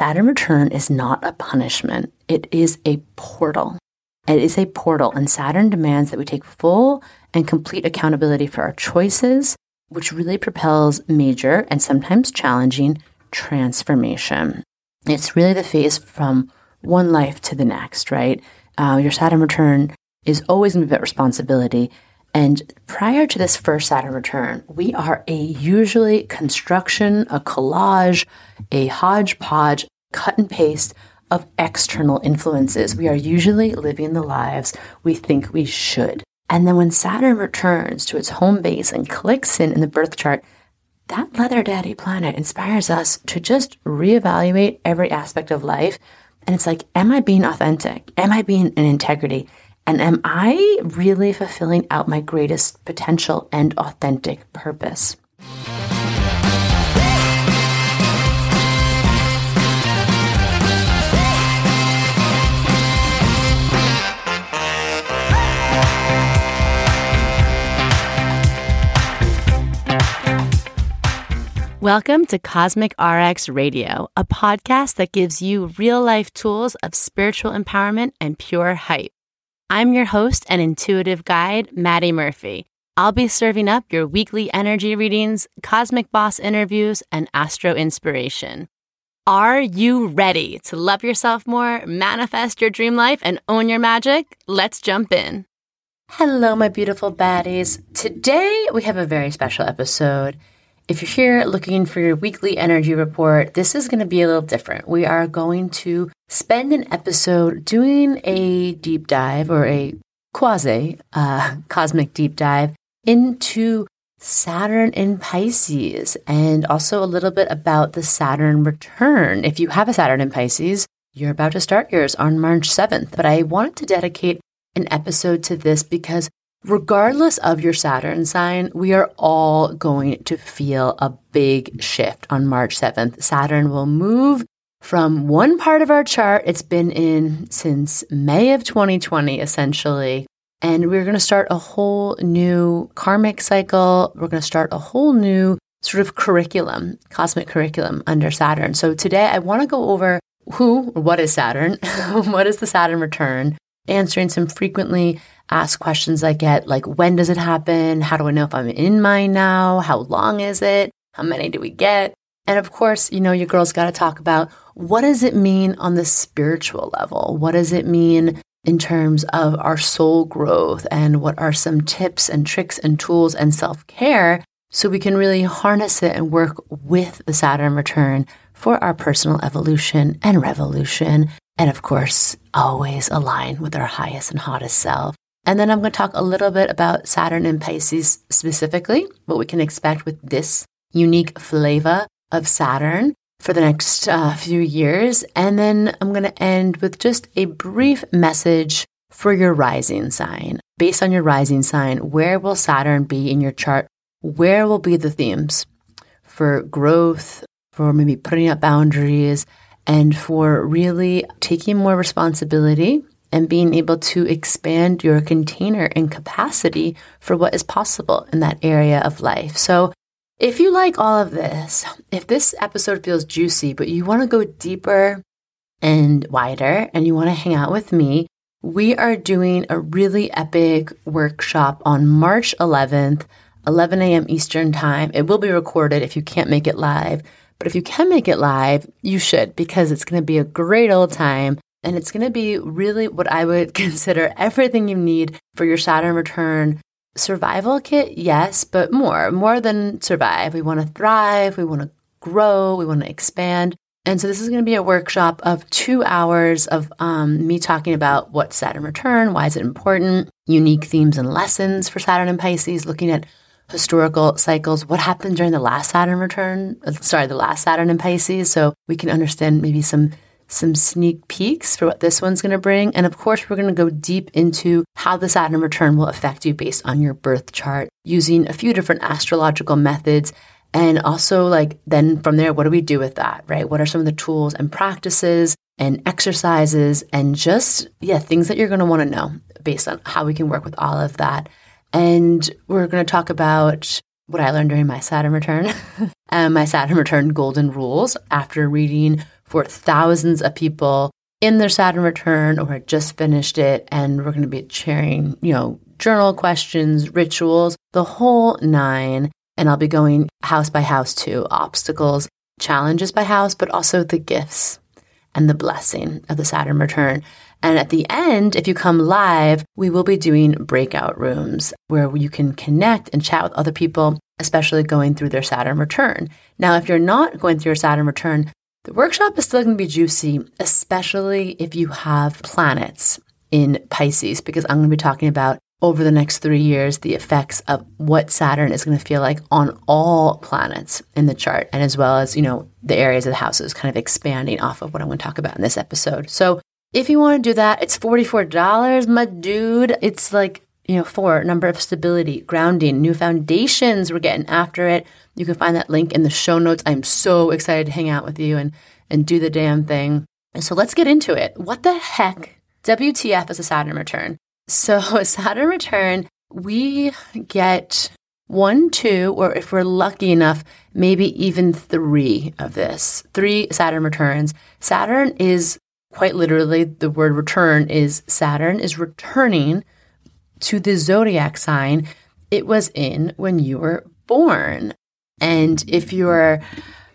Saturn return is not a punishment, it is a portal. It is a portal, and Saturn demands that we take full and complete accountability for our choices, which really propels major and sometimes challenging transformation. It's really the phase from one life to the next, right? Uh, your Saturn return is always about responsibility. And prior to this first Saturn return, we are a usually construction, a collage, a hodgepodge, cut and paste of external influences. We are usually living the lives we think we should. And then when Saturn returns to its home base and clicks in in the birth chart, that leather daddy planet inspires us to just reevaluate every aspect of life. And it's like, am I being authentic? Am I being in integrity? And am I really fulfilling out my greatest potential and authentic purpose? Welcome to Cosmic RX Radio, a podcast that gives you real life tools of spiritual empowerment and pure hype. I'm your host and intuitive guide, Maddie Murphy. I'll be serving up your weekly energy readings, cosmic boss interviews, and astro inspiration. Are you ready to love yourself more, manifest your dream life, and own your magic? Let's jump in. Hello, my beautiful baddies. Today we have a very special episode. If you're here looking for your weekly energy report, this is going to be a little different. We are going to spend an episode doing a deep dive or a quasi uh, cosmic deep dive into Saturn in Pisces and also a little bit about the Saturn return. If you have a Saturn in Pisces, you're about to start yours on March 7th. But I wanted to dedicate an episode to this because Regardless of your Saturn sign, we are all going to feel a big shift on March 7th. Saturn will move from one part of our chart it's been in since May of 2020, essentially. And we're going to start a whole new karmic cycle. We're going to start a whole new sort of curriculum, cosmic curriculum under Saturn. So today I want to go over who, or what is Saturn? what is the Saturn return? Answering some frequently ask questions I get like, when does it happen? How do I know if I'm in mine now? How long is it? How many do we get? And of course, you know, your girl's got to talk about what does it mean on the spiritual level? What does it mean in terms of our soul growth? And what are some tips and tricks and tools and self care so we can really harness it and work with the Saturn return for our personal evolution and revolution? And of course, always align with our highest and hottest self. And then I'm going to talk a little bit about Saturn and Pisces specifically, what we can expect with this unique flavor of Saturn for the next uh, few years. And then I'm going to end with just a brief message for your rising sign. Based on your rising sign, where will Saturn be in your chart? Where will be the themes for growth, for maybe putting up boundaries, and for really taking more responsibility and being able to expand your container and capacity for what is possible in that area of life. So, if you like all of this, if this episode feels juicy, but you want to go deeper and wider and you want to hang out with me, we are doing a really epic workshop on March 11th, 11 a.m. Eastern Time. It will be recorded if you can't make it live. But if you can make it live, you should because it's going to be a great old time and it's going to be really what I would consider everything you need for your Saturn return survival kit. Yes, but more, more than survive. We want to thrive. We want to grow. We want to expand. And so this is going to be a workshop of two hours of um, me talking about what Saturn return, why is it important, unique themes and lessons for Saturn and Pisces, looking at historical cycles, what happened during the last Saturn return, uh, sorry, the last Saturn in Pisces, so we can understand maybe some some sneak peeks for what this one's going to bring. And of course, we're going to go deep into how the Saturn return will affect you based on your birth chart using a few different astrological methods. And also, like, then from there, what do we do with that, right? What are some of the tools and practices and exercises and just, yeah, things that you're going to want to know based on how we can work with all of that. And we're going to talk about what I learned during my Saturn return, and my Saturn return golden rules after reading for thousands of people in their Saturn return or had just finished it. And we're going to be sharing, you know, journal questions, rituals, the whole nine. And I'll be going house by house too, obstacles, challenges by house, but also the gifts and the blessing of the Saturn return. And at the end, if you come live, we will be doing breakout rooms where you can connect and chat with other people, especially going through their Saturn return. Now, if you're not going through your Saturn return, the workshop is still going to be juicy, especially if you have planets in Pisces, because I'm going to be talking about over the next three years the effects of what Saturn is going to feel like on all planets in the chart, and as well as, you know, the areas of the houses kind of expanding off of what I'm going to talk about in this episode. So if you want to do that, it's $44, my dude. It's like, you know, for number of stability, grounding, new foundations. We're getting after it. You can find that link in the show notes. I'm so excited to hang out with you and, and do the damn thing. And so let's get into it. What the heck? WTF is a Saturn return. So, a Saturn return, we get one, two, or if we're lucky enough, maybe even three of this. Three Saturn returns. Saturn is quite literally, the word return is Saturn is returning to the zodiac sign it was in when you were born. And if you're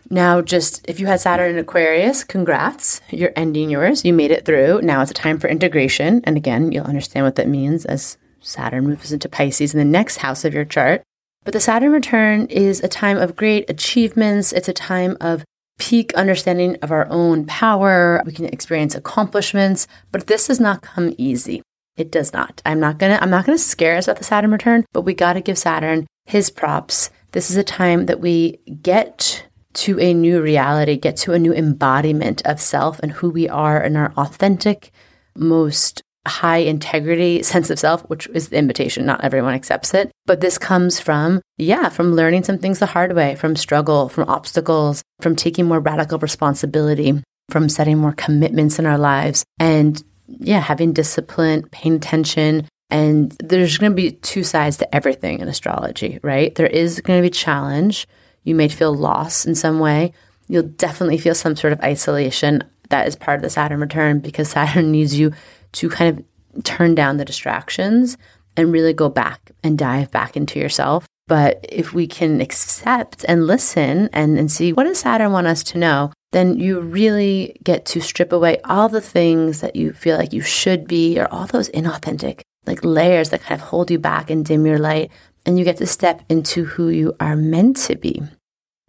now just, if you had Saturn in Aquarius, congrats, you're ending yours. You made it through. Now it's a time for integration. And again, you'll understand what that means as Saturn moves into Pisces in the next house of your chart. But the Saturn return is a time of great achievements. It's a time of peak understanding of our own power. We can experience accomplishments, but this does not come easy. It does not. I'm not gonna I'm not gonna scare us about the Saturn return, but we gotta give Saturn his props. This is a time that we get to a new reality, get to a new embodiment of self and who we are in our authentic, most high integrity sense of self, which is the invitation. Not everyone accepts it. But this comes from, yeah, from learning some things the hard way, from struggle, from obstacles, from taking more radical responsibility, from setting more commitments in our lives. And yeah, having discipline, paying attention. And there's going to be two sides to everything in astrology, right? There is going to be challenge. You may feel lost in some way. You'll definitely feel some sort of isolation. That is part of the Saturn return because Saturn needs you to kind of turn down the distractions and really go back and dive back into yourself. But if we can accept and listen and, and see what does Saturn want us to know, then you really get to strip away all the things that you feel like you should be or all those inauthentic like layers that kind of hold you back and dim your light. And you get to step into who you are meant to be.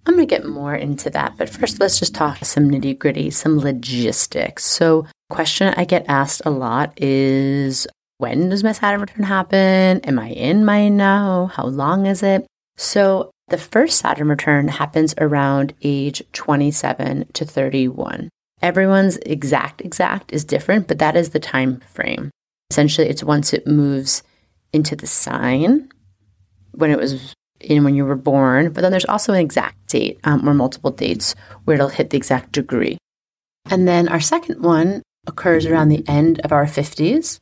I'm going to get more into that, but first let's just talk some nitty gritty, some logistics. So, question I get asked a lot is when does my Saturn return happen? Am I in my now? How long is it? So, the first Saturn return happens around age 27 to 31. Everyone's exact exact is different, but that is the time frame. Essentially, it's once it moves into the sign when it was in when you were born, but then there's also an exact date um, or multiple dates where it'll hit the exact degree. And then our second one occurs around the end of our 50s.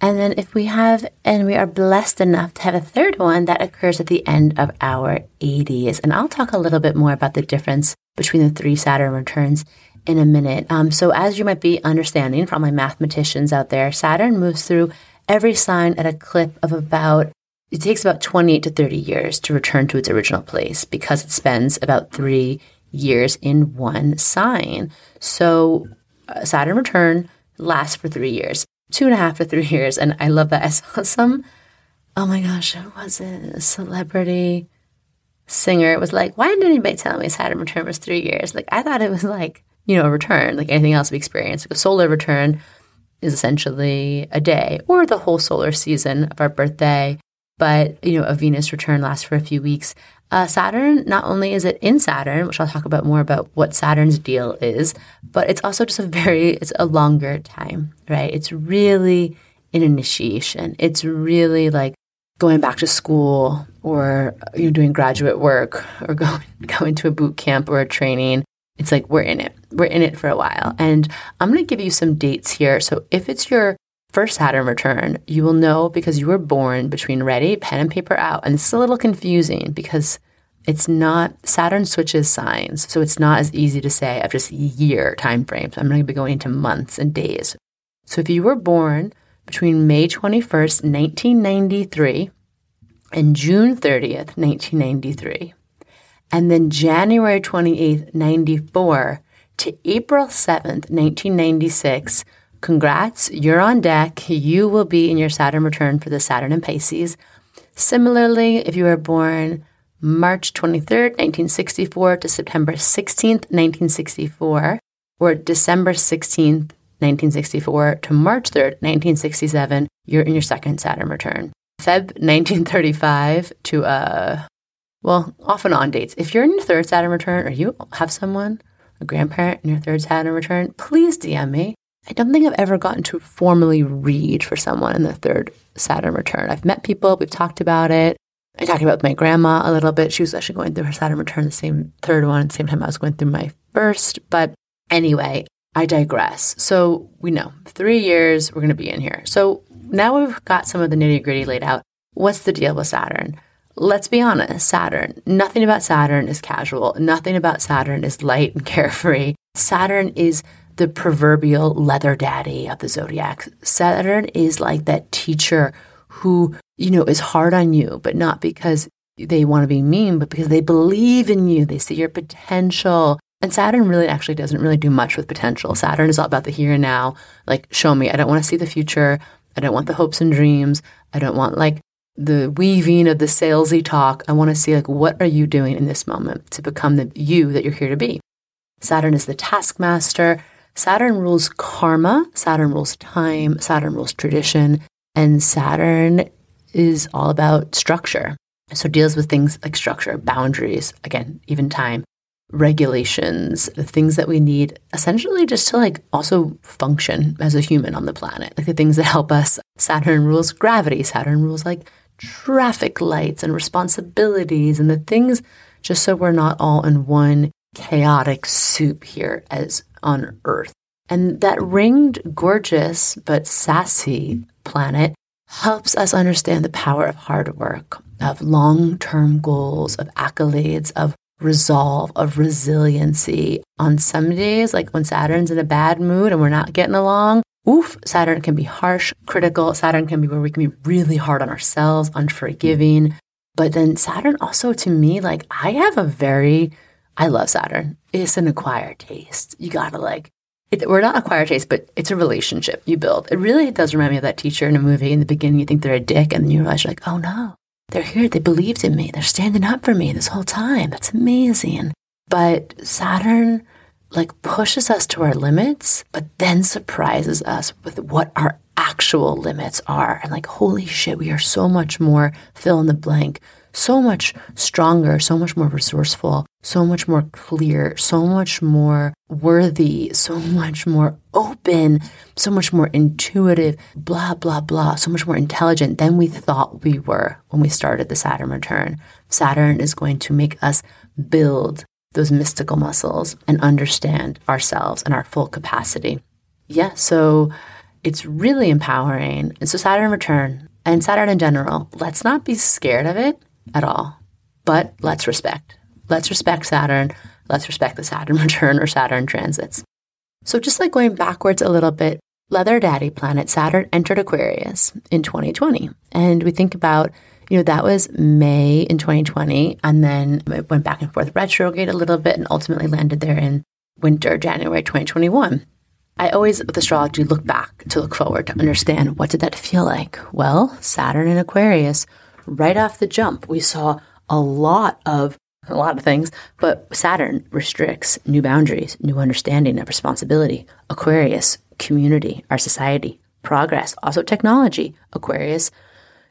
And then if we have, and we are blessed enough to have a third one that occurs at the end of our 80s. And I'll talk a little bit more about the difference between the three Saturn returns in a minute. Um, so as you might be understanding from my mathematicians out there, Saturn moves through every sign at a clip of about it takes about 28 to 30 years to return to its original place because it spends about three years in one sign. So uh, Saturn return lasts for three years, two and a half to three years. And I love that. I saw some, oh my gosh, who was it? A celebrity singer it was like, why didn't anybody tell me Saturn return was three years? Like, I thought it was like, you know, a return, like anything else we experience. Like a solar return is essentially a day or the whole solar season of our birthday but you know a Venus return lasts for a few weeks. Uh, Saturn, not only is it in Saturn, which I'll talk about more about what Saturn's deal is, but it's also just a very, it's a longer time, right? It's really an initiation. It's really like going back to school or you know, doing graduate work or going, going to a boot camp or a training. It's like we're in it. We're in it for a while. And I'm going to give you some dates here. So if it's your First Saturn return, you will know because you were born between ready, pen and paper out. And this is a little confusing because It's not Saturn switches signs, so it's not as easy to say of just year time frames. I'm going to be going into months and days. So if you were born between May 21st, 1993 and June 30th, 1993, and then January 28th, 94 to April 7th, 1996, congrats, you're on deck. You will be in your Saturn return for the Saturn in Pisces. Similarly, if you were born March 23rd, 1964 to September 16th, 1964, or December 16th, 1964 to March 3rd, 1967, you're in your second Saturn return. Feb 1935 to, uh, well, off and on dates. If you're in your third Saturn return or you have someone, a grandparent in your third Saturn return, please DM me. I don't think I've ever gotten to formally read for someone in the third Saturn return. I've met people, we've talked about it. I talked about with my grandma a little bit. She was actually going through her Saturn return, the same third one, the same time I was going through my first. But anyway, I digress. So we know three years we're going to be in here. So now we've got some of the nitty gritty laid out. What's the deal with Saturn? Let's be honest, Saturn, nothing about Saturn is casual. Nothing about Saturn is light and carefree. Saturn is the proverbial leather daddy of the zodiac. Saturn is like that teacher who, you know, is hard on you, but not because they want to be mean, but because they believe in you. They see your potential. And Saturn really actually doesn't really do much with potential. Saturn is all about the here and now. Like, show me. I don't want to see the future. I don't want the hopes and dreams. I don't want like the weaving of the salesy talk. I want to see like what are you doing in this moment to become the you that you're here to be. Saturn is the taskmaster. Saturn rules karma. Saturn rules time. Saturn rules tradition. And Saturn is all about structure. So deals with things like structure, boundaries, again, even time, regulations, the things that we need essentially just to like also function as a human on the planet. Like the things that help us. Saturn rules gravity. Saturn rules like traffic lights and responsibilities and the things just so we're not all in one chaotic soup here as on Earth. And that ringed, gorgeous, but sassy planet helps us understand the power of hard work, of long term goals, of accolades, of resolve, of resiliency. On some days, like when Saturn's in a bad mood and we're not getting along, oof, Saturn can be harsh, critical. Saturn can be where we can be really hard on ourselves, unforgiving. But then Saturn also, to me, like I have a very, I love Saturn. It's an acquired taste. You gotta like, it, we're not acquired taste, but it's a relationship you build. It really does remind me of that teacher in a movie. In the beginning, you think they're a dick, and then you realize you're like, oh no, they're here. They believed in me. They're standing up for me this whole time. That's amazing. But Saturn like pushes us to our limits, but then surprises us with what our actual limits are. And like, holy shit, we are so much more fill in the blank, so much stronger, so much more resourceful, so much more clear, so much more worthy, so much more open, so much more intuitive, blah, blah, blah, so much more intelligent than we thought we were when we started the Saturn return. Saturn is going to make us build those mystical muscles and understand ourselves and our full capacity. Yeah, so it's really empowering. And so, Saturn return and Saturn in general, let's not be scared of it at all, but let's respect. Let's respect Saturn. Let's respect the Saturn return or Saturn transits. So, just like going backwards a little bit, Leather Daddy planet Saturn entered Aquarius in 2020. And we think about, you know, that was May in 2020. And then it went back and forth retrograde a little bit and ultimately landed there in winter, January 2021. I always, with astrology, look back to look forward to understand what did that feel like? Well, Saturn in Aquarius right off the jump, we saw a lot of a lot of things, but Saturn restricts new boundaries, new understanding of responsibility. Aquarius, community, our society, progress, also technology. Aquarius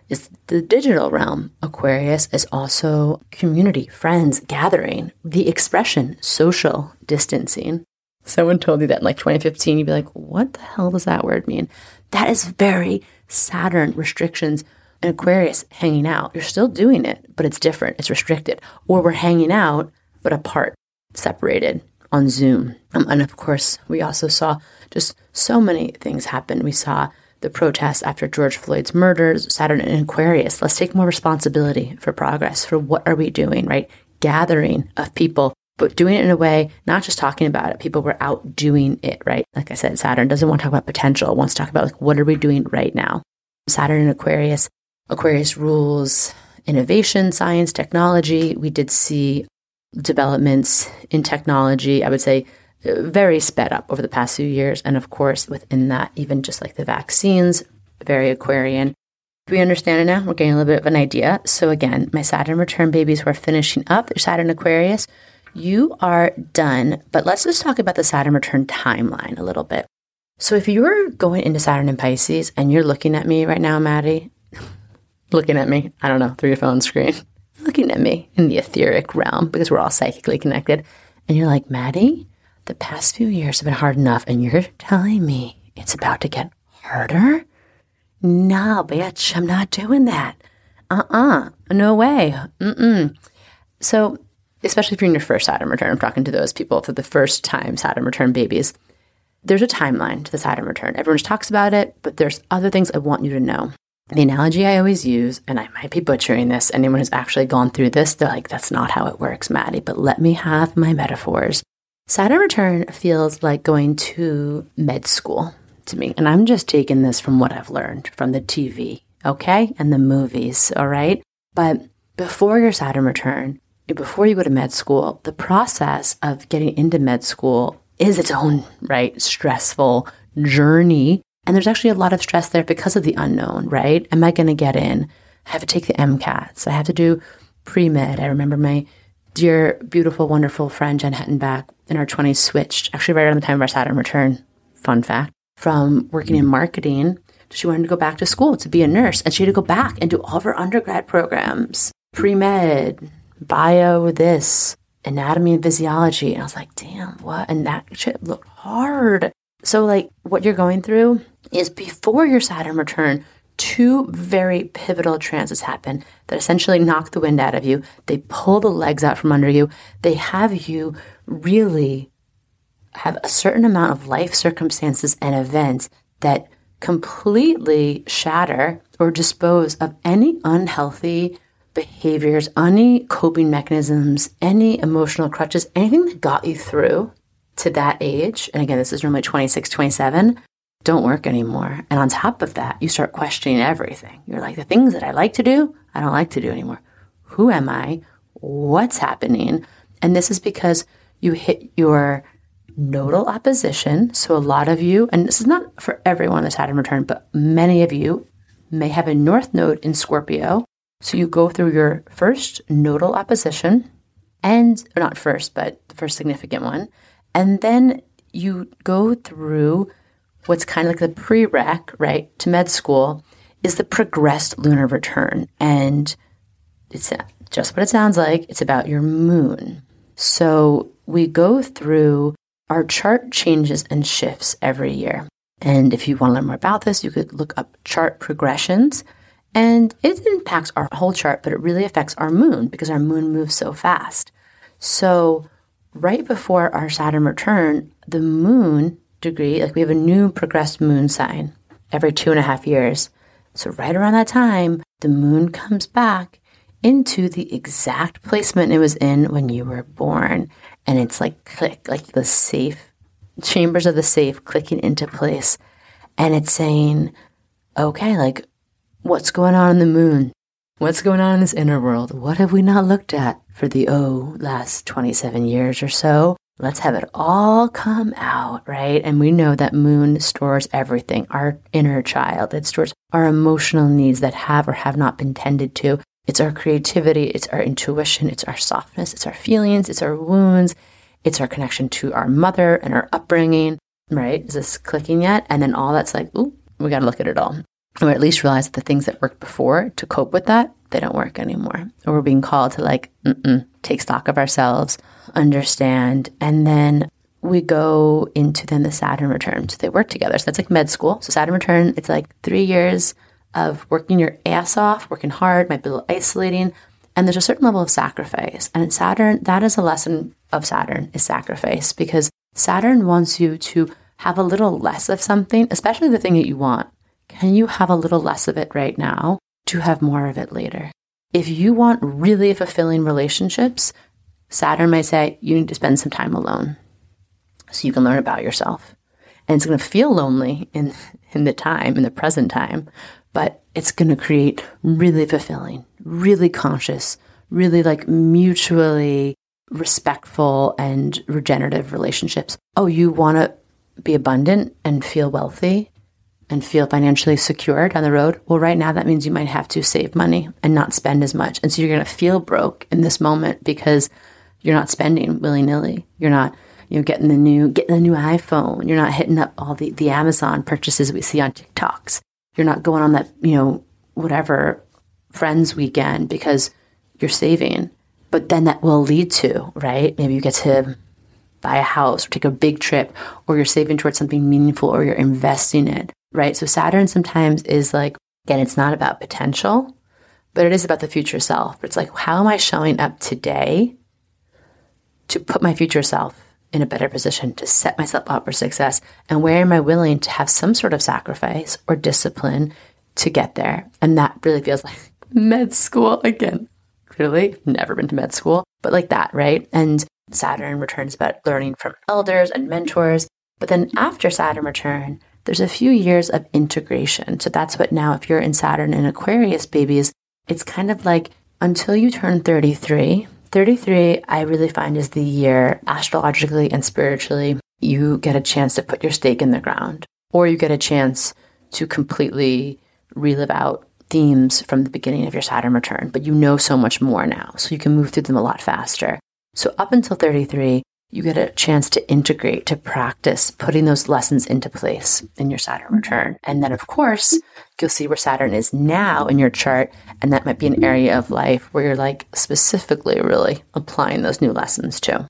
is the digital realm. Aquarius is also community, friends, gathering, the expression, social distancing. Someone told you that in like 2015, you'd be like, what the hell does that word mean? That is very Saturn restrictions an Aquarius hanging out. You're still doing it, but it's different. It's restricted. Or we're hanging out, but apart, separated on Zoom. Um, and of course, we also saw just so many things happen. We saw the protests after George Floyd's murders, Saturn and Aquarius. Let's take more responsibility for progress. For what are we doing, right? gathering of people, but doing it in a way, not just talking about it. People were out doing it, right? Like I said, Saturn doesn't want to talk about potential, wants to talk about like, what are we doing right now? Saturn and Aquarius, Aquarius rules innovation, science, technology. We did see developments in technology, I would say uh, very sped up over the past few years. And of course, within that, even just like the vaccines, very Aquarian. We understand it now. We're getting a little bit of an idea. So, again, my Saturn return babies who are finishing up their Saturn Aquarius, you are done. But let's just talk about the Saturn return timeline a little bit. So, if you're going into Saturn in Pisces and you're looking at me right now, Maddie, looking at me, I don't know, through your phone screen, looking at me in the etheric realm because we're all psychically connected, and you're like, Maddie, the past few years have been hard enough, and you're telling me it's about to get harder? No, bitch, I'm not doing that. Uh uh-uh, uh no way. Mm-mm. So, especially if you're in your first Saturn return, I'm talking to those people for the first time Saturn return babies. There's a timeline to the Saturn return. Everyone talks about it, but there's other things I want you to know. The analogy I always use, and I might be butchering this, anyone who's actually gone through this, they're like, that's not how it works, Maddie, but let me have my metaphors. Saturn return feels like going to med school to me. And I'm just taking this from what I've learned from the TV, okay? And the movies, all right? But before your Saturn return, before you go to med school, the process of getting into med school is its own, right, stressful journey. And there's actually a lot of stress there because of the unknown, right? Am I going to get in? I have to take the MCATs. I have to do pre med. I remember my dear, beautiful, wonderful friend Jen Hettenbach in our 20s switched, actually, right around the time of our Saturn return. Fun fact from working in marketing. She wanted to go back to school to be a nurse, and she had to go back and do all of her undergrad programs pre med, bio, this, anatomy and physiology. And I was like, damn, what? And that shit looked hard. So, like, what you're going through is before your Saturn return, two very pivotal transits happen that essentially knock the wind out of you. They pull the legs out from under you. They have you really have a certain amount of life circumstances and events that completely shatter or dispose of any unhealthy behaviors, any coping mechanisms, any emotional crutches, anything that got you through to that age. And again, this is normally 26, 27, don't work anymore. And on top of that, you start questioning everything. You're like, the things that I like to do, I don't like to do anymore. Who am I? What's happening? And this is because you hit your nodal opposition. So, a lot of you, and this is not for everyone that's had in return, but many of you may have a north node in Scorpio. So, you go through your first nodal opposition, and or not first, but the first significant one. And then you go through what's kind of like the prereq, right, to med school is the progressed lunar return. And it's just what it sounds like. It's about your moon. So we go through our chart changes and shifts every year. And if you want to learn more about this, you could look up chart progressions. And it impacts our whole chart, but it really affects our moon because our moon moves so fast. So, right before our Saturn return, the moon degree, like we have a new progressed moon sign every two and a half years. So, right around that time, the moon comes back into the exact placement it was in when you were born and it's like click, like the safe chambers of the safe clicking into place. And it's saying, okay, like what's going on in the moon? What's going on in this inner world? What have we not looked at for the, oh, last 27 years or so? Let's have it all come out, right? And we know that moon stores everything, our inner child. It stores our emotional needs that have or have not been tended to. It's our creativity, it's our intuition, it's our softness, it's our feelings, it's our wounds, it's our connection to our mother and our upbringing, right? Is this clicking yet? And then all that's like, ooh, we got to look at it all. Or at least realize that the things that worked before to cope with that, they don't work anymore. Or we're being called to like, take stock of ourselves, understand, and then we go into then the Saturn return. So they work together. So that's like med school. So Saturn return, it's like three years of working your ass off, working hard, might be a little isolating. And there's a certain level of sacrifice. And Saturn, that is a lesson of Saturn, is sacrifice, because Saturn wants you to have a little less of something, especially the thing that you want. Can you have a little less of it right now to have more of it later? If you want really fulfilling relationships, Saturn might say, you need to spend some time alone so you can learn about yourself. And it's going to feel lonely in, in the time, in the present time, but it's going to create really fulfilling, really conscious, really like mutually respectful and regenerative relationships. Oh, you want to be abundant and feel wealthy and feel financially secure down the road? Well, right now, that means you might have to save money and not spend as much. And so you're going to feel broke in this moment because you're not spending willy nilly. You're not, you know, getting the new, getting the new iPhone. You're not hitting up all the, the Amazon purchases we see on TikToks. You're not going on that, you know, whatever friends weekend because you're saving. But then that will lead to, right? Maybe you get to buy a house or take a big trip or you're saving towards something meaningful or you're investing it, right? So Saturn sometimes is like, again, it's not about potential, but it is about the future self. It's like, how am I showing up today to put my future self in a better position to set myself up for success? And where am I willing to have some sort of sacrifice or discipline to get there? And that really feels like med school again. Clearly, never been to med school, but like that, right? And Saturn returns about learning from elders and mentors. But then after Saturn return, there's a few years of integration. So that's what now, if you're in Saturn and Aquarius babies, it's kind of like until you turn 33. 33, I really find is the year astrologically and spiritually you get a chance to put your stake in the ground, or you get a chance to completely relive out themes from the beginning of your Saturn return, but you know so much more now. So you can move through them a lot faster. So up until 33, you get a chance to integrate, to practice putting those lessons into place in your Saturn mm-hmm. return. And then, of course, you'll see where Saturn is now in your chart. And that might be an area of life where you're like specifically really applying those new lessons to.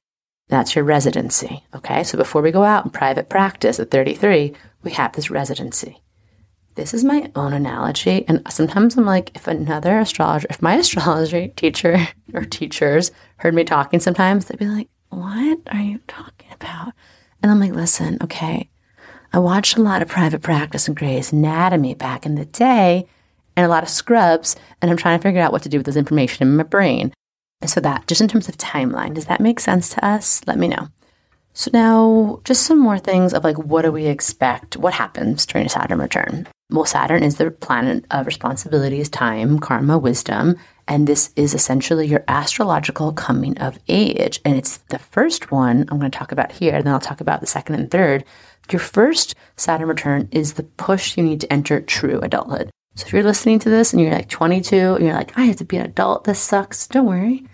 That's your residency. Okay. So before we go out in private practice at 33, we have this residency. This is my own analogy. And sometimes I'm like, if another astrologer, if my astrology teacher or teachers heard me talking sometimes, they'd be like, what are you talking about? And I'm like, listen, okay, I watched a lot of private practice and Grey's Anatomy back in the day and a lot of scrubs, and I'm trying to figure out what to do with this information in my brain. And so that, just in terms of timeline, does that make sense to us? Let me know. So now, just some more things of like, what do we expect? What happens during a Saturn return? Well, Saturn is the planet of responsibilities, time, karma, wisdom. And this is essentially your astrological coming of age. And it's the first one I'm going to talk about here. And then I'll talk about the second and third. Your first Saturn return is the push you need to enter true adulthood. So if you're listening to this and you're like 22 and you're like, I have to be an adult, this sucks, don't worry.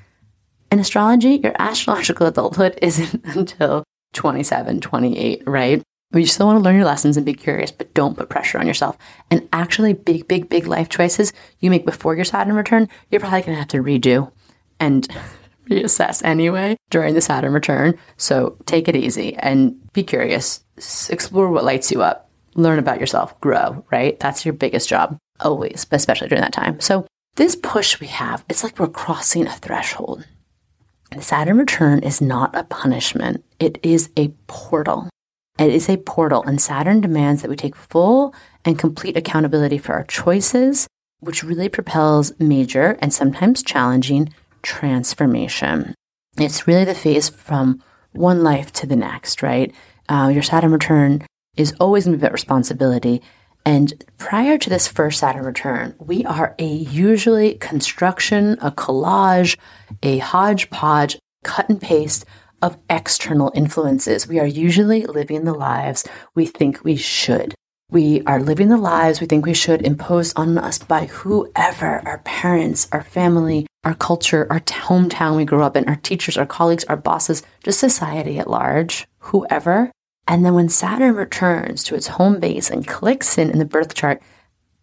In astrology, your astrological adulthood isn't until 27, 28, right? You still want to learn your lessons and be curious, but don't put pressure on yourself. And actually, big, big, big life choices you make before your Saturn return, you're probably going to have to redo and reassess anyway during the Saturn return. So take it easy and be curious. Explore what lights you up. Learn about yourself. Grow, right? That's your biggest job always, but especially during that time. So this push we have, it's like we're crossing a threshold. The Saturn return is not a punishment. It is a portal. It is a portal, and Saturn demands that we take full and complete accountability for our choices, which really propels major and sometimes challenging transformation. It's really the phase from one life to the next, right? Uh, your Saturn return is always going to be about responsibility. And prior to this first Saturn return, we are a usually construction, a collage, a hodgepodge, cut and paste of external influences. We are usually living the lives we think we should. We are living the lives we think we should impose on us by whoever our parents, our family, our culture, our hometown we grew up in, our teachers, our colleagues, our bosses, just society at large, whoever. And then when Saturn returns to its home base and clicks in in the birth chart,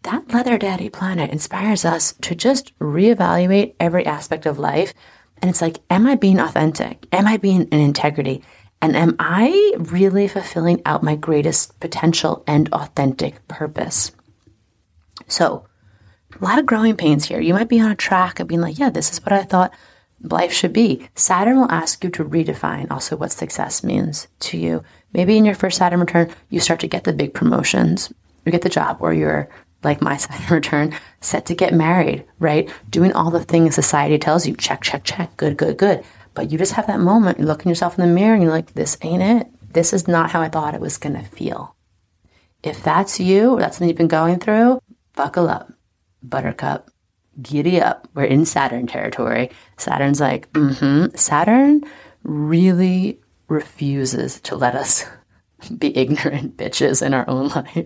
that leather daddy planet inspires us to just reevaluate every aspect of life and it's like, am I being authentic? Am I being in integrity? And am I really fulfilling out my greatest potential and authentic purpose? So, a lot of growing pains here. You might be on a track of being like, yeah, this is what I thought life should be. Saturn will ask you to redefine also what success means to you. Maybe in your first Saturn return, you start to get the big promotions, you get the job, or you're like my Saturn return, set to get married, right? Doing all the things society tells you, check, check, check, good, good, good. But you just have that moment, you look in yourself in the mirror and you're like, this ain't it. This is not how I thought it was going to feel. If that's you, or that's something you've been going through, buckle up, buttercup, giddy up. We're in Saturn territory. Saturn's like, mm-hmm. Saturn really refuses to let us be ignorant bitches in our own life.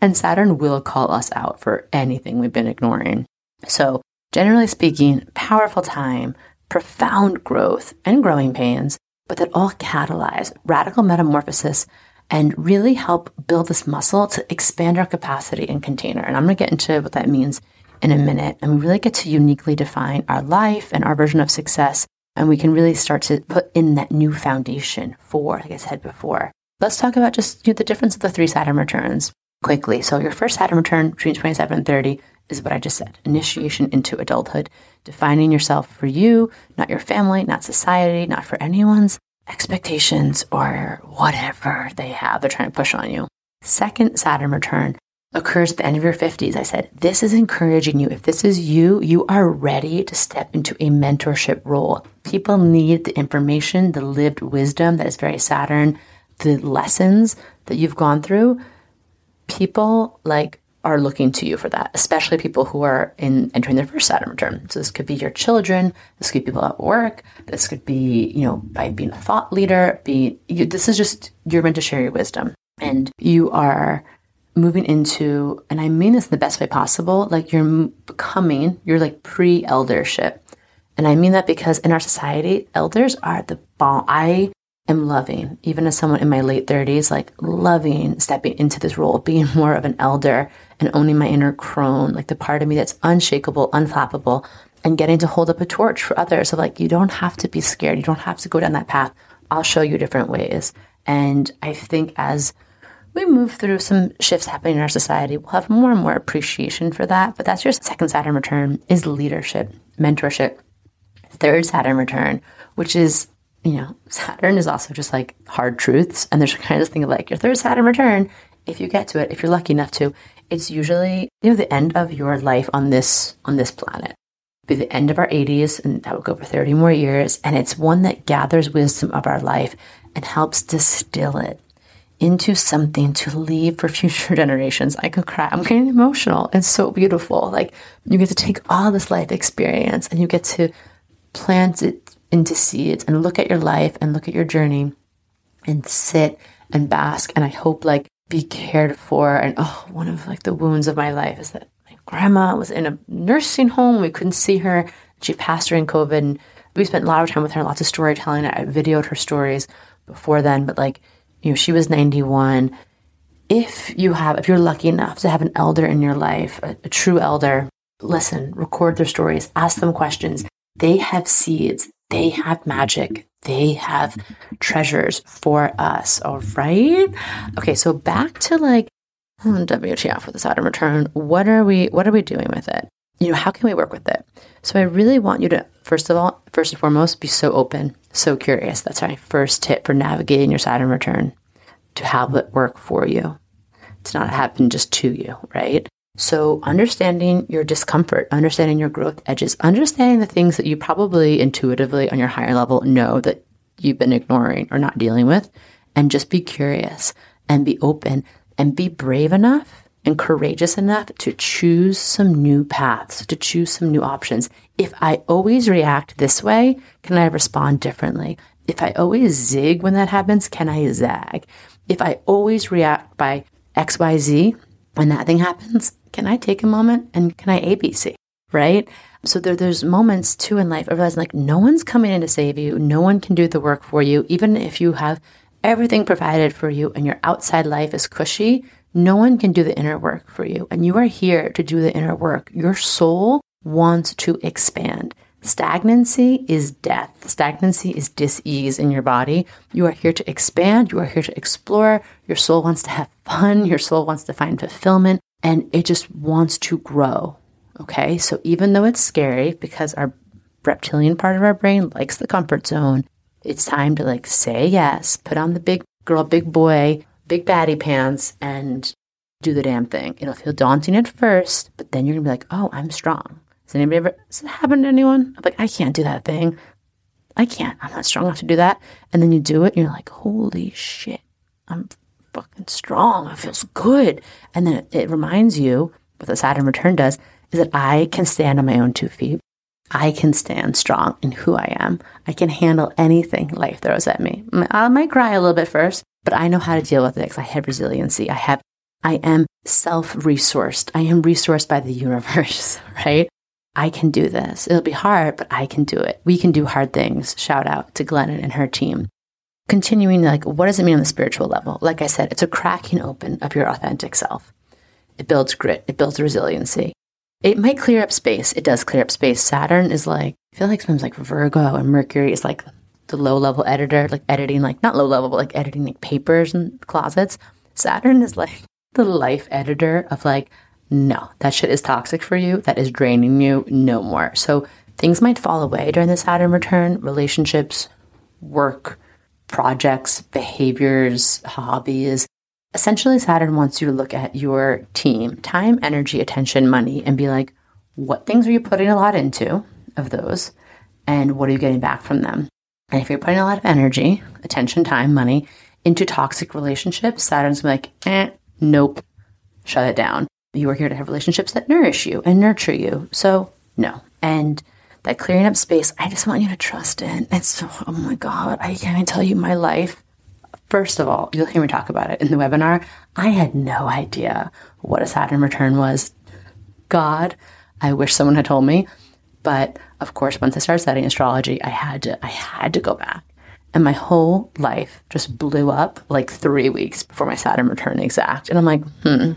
And Saturn will call us out for anything we've been ignoring. So, generally speaking, powerful time, profound growth and growing pains, but that all catalyze radical metamorphosis and really help build this muscle to expand our capacity and container. And I'm going to get into what that means in a minute. And we really get to uniquely define our life and our version of success. And we can really start to put in that new foundation for, like I said before. Let's talk about just you know, the difference of the three Saturn returns quickly. So your first Saturn return between 27 and 30 is what I just said initiation into adulthood, defining yourself for you, not your family, not society, not for anyone's expectations or whatever they have they're trying to push on you. Second Saturn return occurs at the end of your 50s. I said, this is encouraging you. If this is you, you are ready to step into a mentorship role. People need the information, the lived wisdom that is very Saturn, the lessons that you've gone through. People like are looking to you for that, especially people who are in entering their first Saturn return. So this could be your children, this could be people at work, this could be, you know, by being a thought leader, be you, this is just you're meant to share your wisdom. And you are moving into, and I mean this in the best way possible, like you're becoming, you're like pre-eldership. And I mean that because in our society, elders are the bomb. I am loving, even as someone in my late 30s, like loving stepping into this role, being more of an elder and owning my inner crone, like the part of me that's unshakable, unflappable, and getting to hold up a torch for others. So, like, you don't have to be scared. You don't have to go down that path. I'll show you different ways. And I think as we move through some shifts happening in our society, we'll have more and more appreciation for that. But that's your second Saturn return is leadership, mentorship. Third Saturn return, which is you know, Saturn is also just like hard truths. And there's kind of this thing of like your third Saturn return, if you get to it, if you're lucky enough to, it's usually, you know, the end of your life on this on this planet. Be the end of our 80s, and that will go for 30 more years. And it's one that gathers wisdom of our life and helps distill it into something to leave for future generations. I could cry. I'm getting emotional. It's so beautiful. Like you get to take all this life experience and you get to plant it into seeds and look at your life and look at your journey and sit and bask. And I hope like be cared for. And oh, one of like the wounds of my life is that my grandma was in a nursing home. We couldn't see her. She passed during COVID. And we spent a lot of time with her, lots of storytelling. I videoed her stories before then, but like, you know, she was 91. If you have, if you're lucky enough to have an elder in your life, a, a true elder, listen, record their stories, ask them questions. They have seeds they have magic. They have treasures for us. All right. Okay. So back to like hmm, WTF with the Saturn return. What are we, what are we doing with it? You know, how can we work with it? So I really want you to, first of all, first and foremost, be so open, so curious. That's my first tip for navigating your Saturn return to have it work for you. It's not happen just to you, right? So, understanding your discomfort, understanding your growth edges, understanding the things that you probably intuitively on your higher level know that you've been ignoring or not dealing with, and just be curious and be open and be brave enough and courageous enough to choose some new paths, to choose some new options. If I always react this way, can I respond differently? If I always zig when that happens, can I zag? If I always react by XYZ when that thing happens, can I take a moment and can I ABC? Right? So there, there's moments too in life of realizing like no one's coming in to save you. No one can do the work for you. Even if you have everything provided for you and your outside life is cushy, no one can do the inner work for you. And you are here to do the inner work. Your soul wants to expand. Stagnancy is death. Stagnancy is dis-ease in your body. You are here to expand. You are here to explore. Your soul wants to have fun. Your soul wants to find fulfillment and it just wants to grow. Okay. So even though it's scary because our reptilian part of our brain likes the comfort zone, it's time to like say yes, put on the big girl, big boy, big baddie pants and do the damn thing. It'll feel daunting at first, but then you're gonna be like, oh, I'm strong. Has anybody ever has it happened to anyone? I'm like, I can't do that thing. I can't. I'm not strong enough to do that. And then you do it and you're like, holy shit, I'm fucking strong. It feels good. And then it, it reminds you what the Saturn return does is that I can stand on my own two feet. I can stand strong in who I am. I can handle anything life throws at me. I might cry a little bit first, but I know how to deal with it because I have resiliency. I have, I am self resourced. I am resourced by the universe, right? I can do this. It'll be hard, but I can do it. We can do hard things. Shout out to Glennon and her team. Continuing, like, what does it mean on the spiritual level? Like I said, it's a cracking open of your authentic self. It builds grit, it builds resiliency. It might clear up space. It does clear up space. Saturn is like, I feel like sometimes like Virgo and Mercury is like the low level editor, like editing, like not low level, but like editing like papers and closets. Saturn is like the life editor of like, no, that shit is toxic for you. That is draining you. No more. So things might fall away during the Saturn return relationships, work, projects, behaviors, hobbies. Essentially, Saturn wants you to look at your team, time, energy, attention, money, and be like, what things are you putting a lot into of those? And what are you getting back from them? And if you're putting a lot of energy, attention, time, money into toxic relationships, Saturn's like, eh, nope, shut it down. You are here to have relationships that nourish you and nurture you. So, no. And that clearing up space, I just want you to trust in. It's oh my God, I can't tell you my life. First of all, you'll hear me talk about it in the webinar. I had no idea what a Saturn return was. God, I wish someone had told me. But of course, once I started studying astrology, I had to, I had to go back. And my whole life just blew up like three weeks before my Saturn return exact. And I'm like, hmm,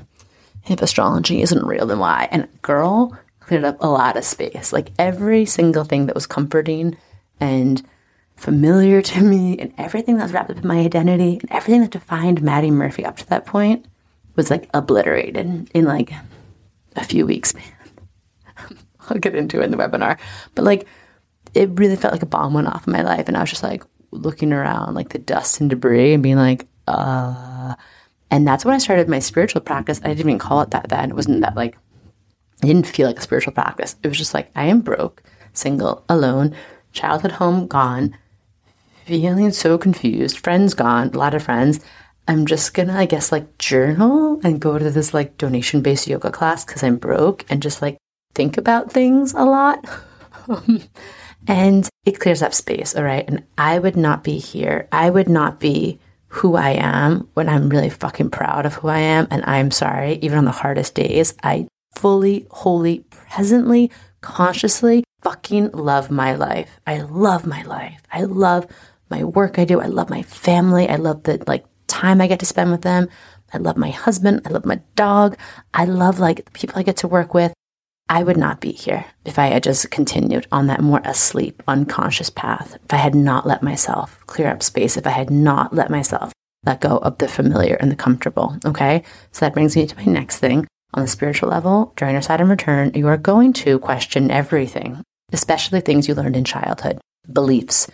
if astrology isn't real, then why? And girl cleared up a lot of space. Like every single thing that was comforting and familiar to me and everything that was wrapped up in my identity and everything that defined Maddie Murphy up to that point was like obliterated in like a few weeks. Man. I'll get into it in the webinar. But like it really felt like a bomb went off in my life and I was just like looking around like the dust and debris and being like, uh and that's when I started my spiritual practice. I didn't even call it that then. It wasn't that like, it didn't feel like a spiritual practice. It was just like, I am broke, single, alone, childhood home gone, feeling so confused, friends gone, a lot of friends. I'm just gonna, I guess, like journal and go to this like donation based yoga class because I'm broke and just like think about things a lot. and it clears up space, all right? And I would not be here. I would not be who I am when I'm really fucking proud of who I am. And I'm sorry, even on the hardest days, I fully, wholly, presently, consciously fucking love my life. I love my life. I love my work I do. I love my family. I love the like time I get to spend with them. I love my husband. I love my dog. I love like the people I get to work with. I would not be here if I had just continued on that more asleep, unconscious path, if I had not let myself clear up space, if I had not let myself let go of the familiar and the comfortable. Okay. So that brings me to my next thing. On the spiritual level, during your Saturn return, you are going to question everything, especially things you learned in childhood, beliefs,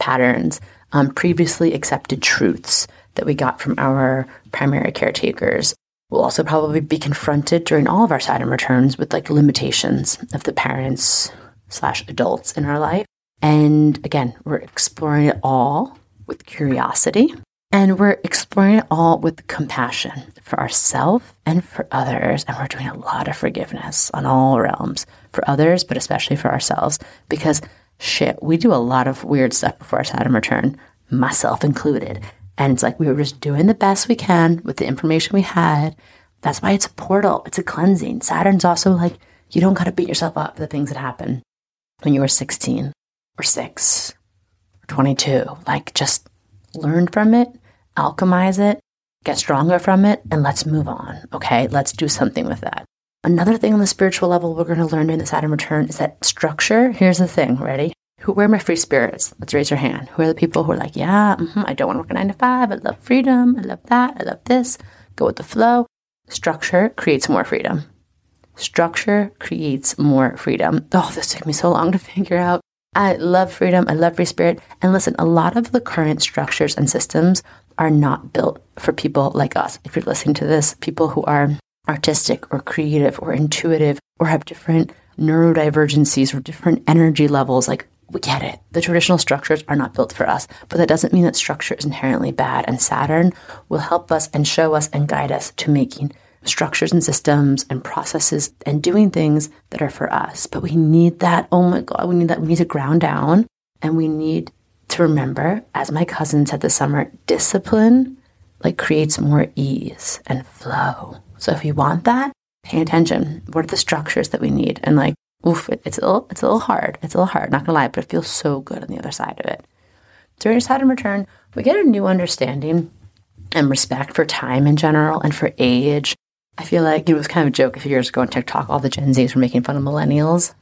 patterns, um, previously accepted truths that we got from our primary caretakers, We'll also probably be confronted during all of our Saturn returns with like limitations of the parents slash adults in our life. And again, we're exploring it all with curiosity and we're exploring it all with compassion for ourselves and for others. And we're doing a lot of forgiveness on all realms for others, but especially for ourselves because shit, we do a lot of weird stuff before our Saturn return, myself included. And it's like we were just doing the best we can with the information we had. That's why it's a portal, it's a cleansing. Saturn's also like, you don't got to beat yourself up for the things that happened when you were 16 or 6 or 22. Like, just learn from it, alchemize it, get stronger from it, and let's move on. Okay, let's do something with that. Another thing on the spiritual level we're going to learn during the Saturn return is that structure. Here's the thing, ready? Who where are my free spirits? Let's raise your hand. Who are the people who are like, yeah, mm-hmm, I don't want to work a nine to five. I love freedom. I love that. I love this. Go with the flow. Structure creates more freedom. Structure creates more freedom. Oh, this took me so long to figure out. I love freedom. I love free spirit. And listen, a lot of the current structures and systems are not built for people like us. If you're listening to this, people who are artistic or creative or intuitive or have different neurodivergencies or different energy levels, like we get it. The traditional structures are not built for us, but that doesn't mean that structure is inherently bad. And Saturn will help us and show us and guide us to making structures and systems and processes and doing things that are for us. But we need that. Oh my God, we need that. We need to ground down and we need to remember, as my cousin said this summer, discipline like creates more ease and flow. So if you want that, pay attention. What are the structures that we need? And like, oof, it, it's a little, it's a little hard. It's a little hard, not gonna lie, but it feels so good on the other side of it. During Saturn return, we get a new understanding and respect for time in general and for age. I feel like it was kind of a joke a few years ago on TikTok. All the Gen Zs were making fun of millennials.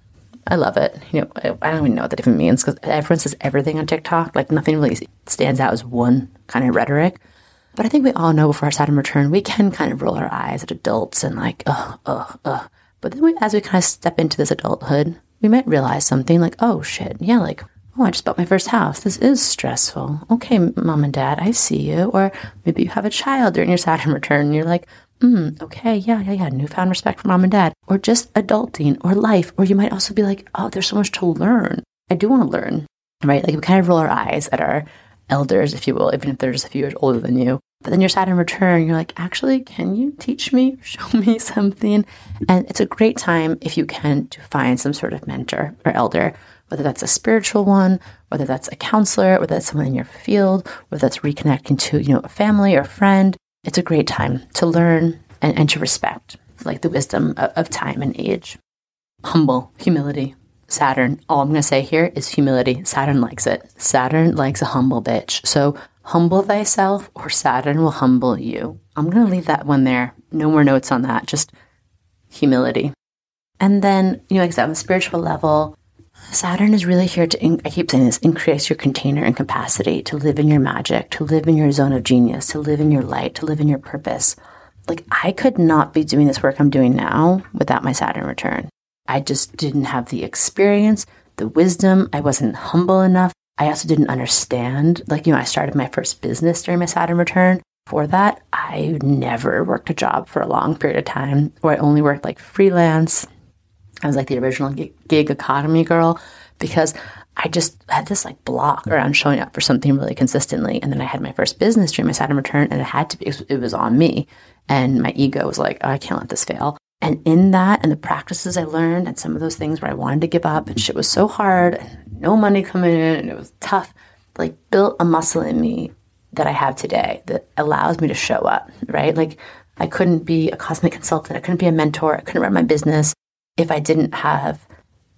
I love it. You know, I, I don't even know what that even means because everyone says everything on TikTok. Like nothing really stands out as one kind of rhetoric. But I think we all know before our Saturn return, we can kind of roll our eyes at adults and like, ugh, ugh, ugh. But then we, as we kind of step into this adulthood, we might realize something like, oh shit, yeah, like, oh, I just bought my first house. This is stressful. Okay, mom and dad, I see you. Or maybe you have a child during your Saturn return and you're like, mm, okay, yeah, yeah, yeah, newfound respect for mom and dad. Or just adulting or life. Or you might also be like, oh, there's so much to learn. I do want to learn, right? Like we kind of roll our eyes at our elders, if you will, even if they're just a few years older than you. But then you're Saturn return. You're like, actually, can you teach me, show me something? And it's a great time if you can to find some sort of mentor or elder, whether that's a spiritual one, whether that's a counselor, whether that's someone in your field, whether that's reconnecting to, you know, a family or friend. It's a great time to learn and, and to respect, like the wisdom of, of time and age. Humble, humility, Saturn. All I'm going to say here is humility. Saturn likes it. Saturn likes a humble bitch. So humble thyself or Saturn will humble you. I'm going to leave that one there. No more notes on that. Just humility. And then, you know, like on the spiritual level, Saturn is really here to, in- I keep saying this, increase your container and capacity to live in your magic, to live in your zone of genius, to live in your light, to live in your purpose. Like, I could not be doing this work I'm doing now without my Saturn return. I just didn't have the experience, the wisdom. I wasn't humble enough. I also didn't understand. Like, you know, I started my first business during my Saturn return. For that, I never worked a job for a long period of time, or I only worked like freelance. I was like the original gig economy girl because I just had this like block around showing up for something really consistently. And then I had my first business during my Saturn return, and it had to be, it was on me. And my ego was like, oh, I can't let this fail. And in that and the practices I learned and some of those things where I wanted to give up and shit was so hard and no money coming in and it was tough, like built a muscle in me that I have today that allows me to show up, right? Like I couldn't be a cosmic consultant, I couldn't be a mentor, I couldn't run my business if I didn't have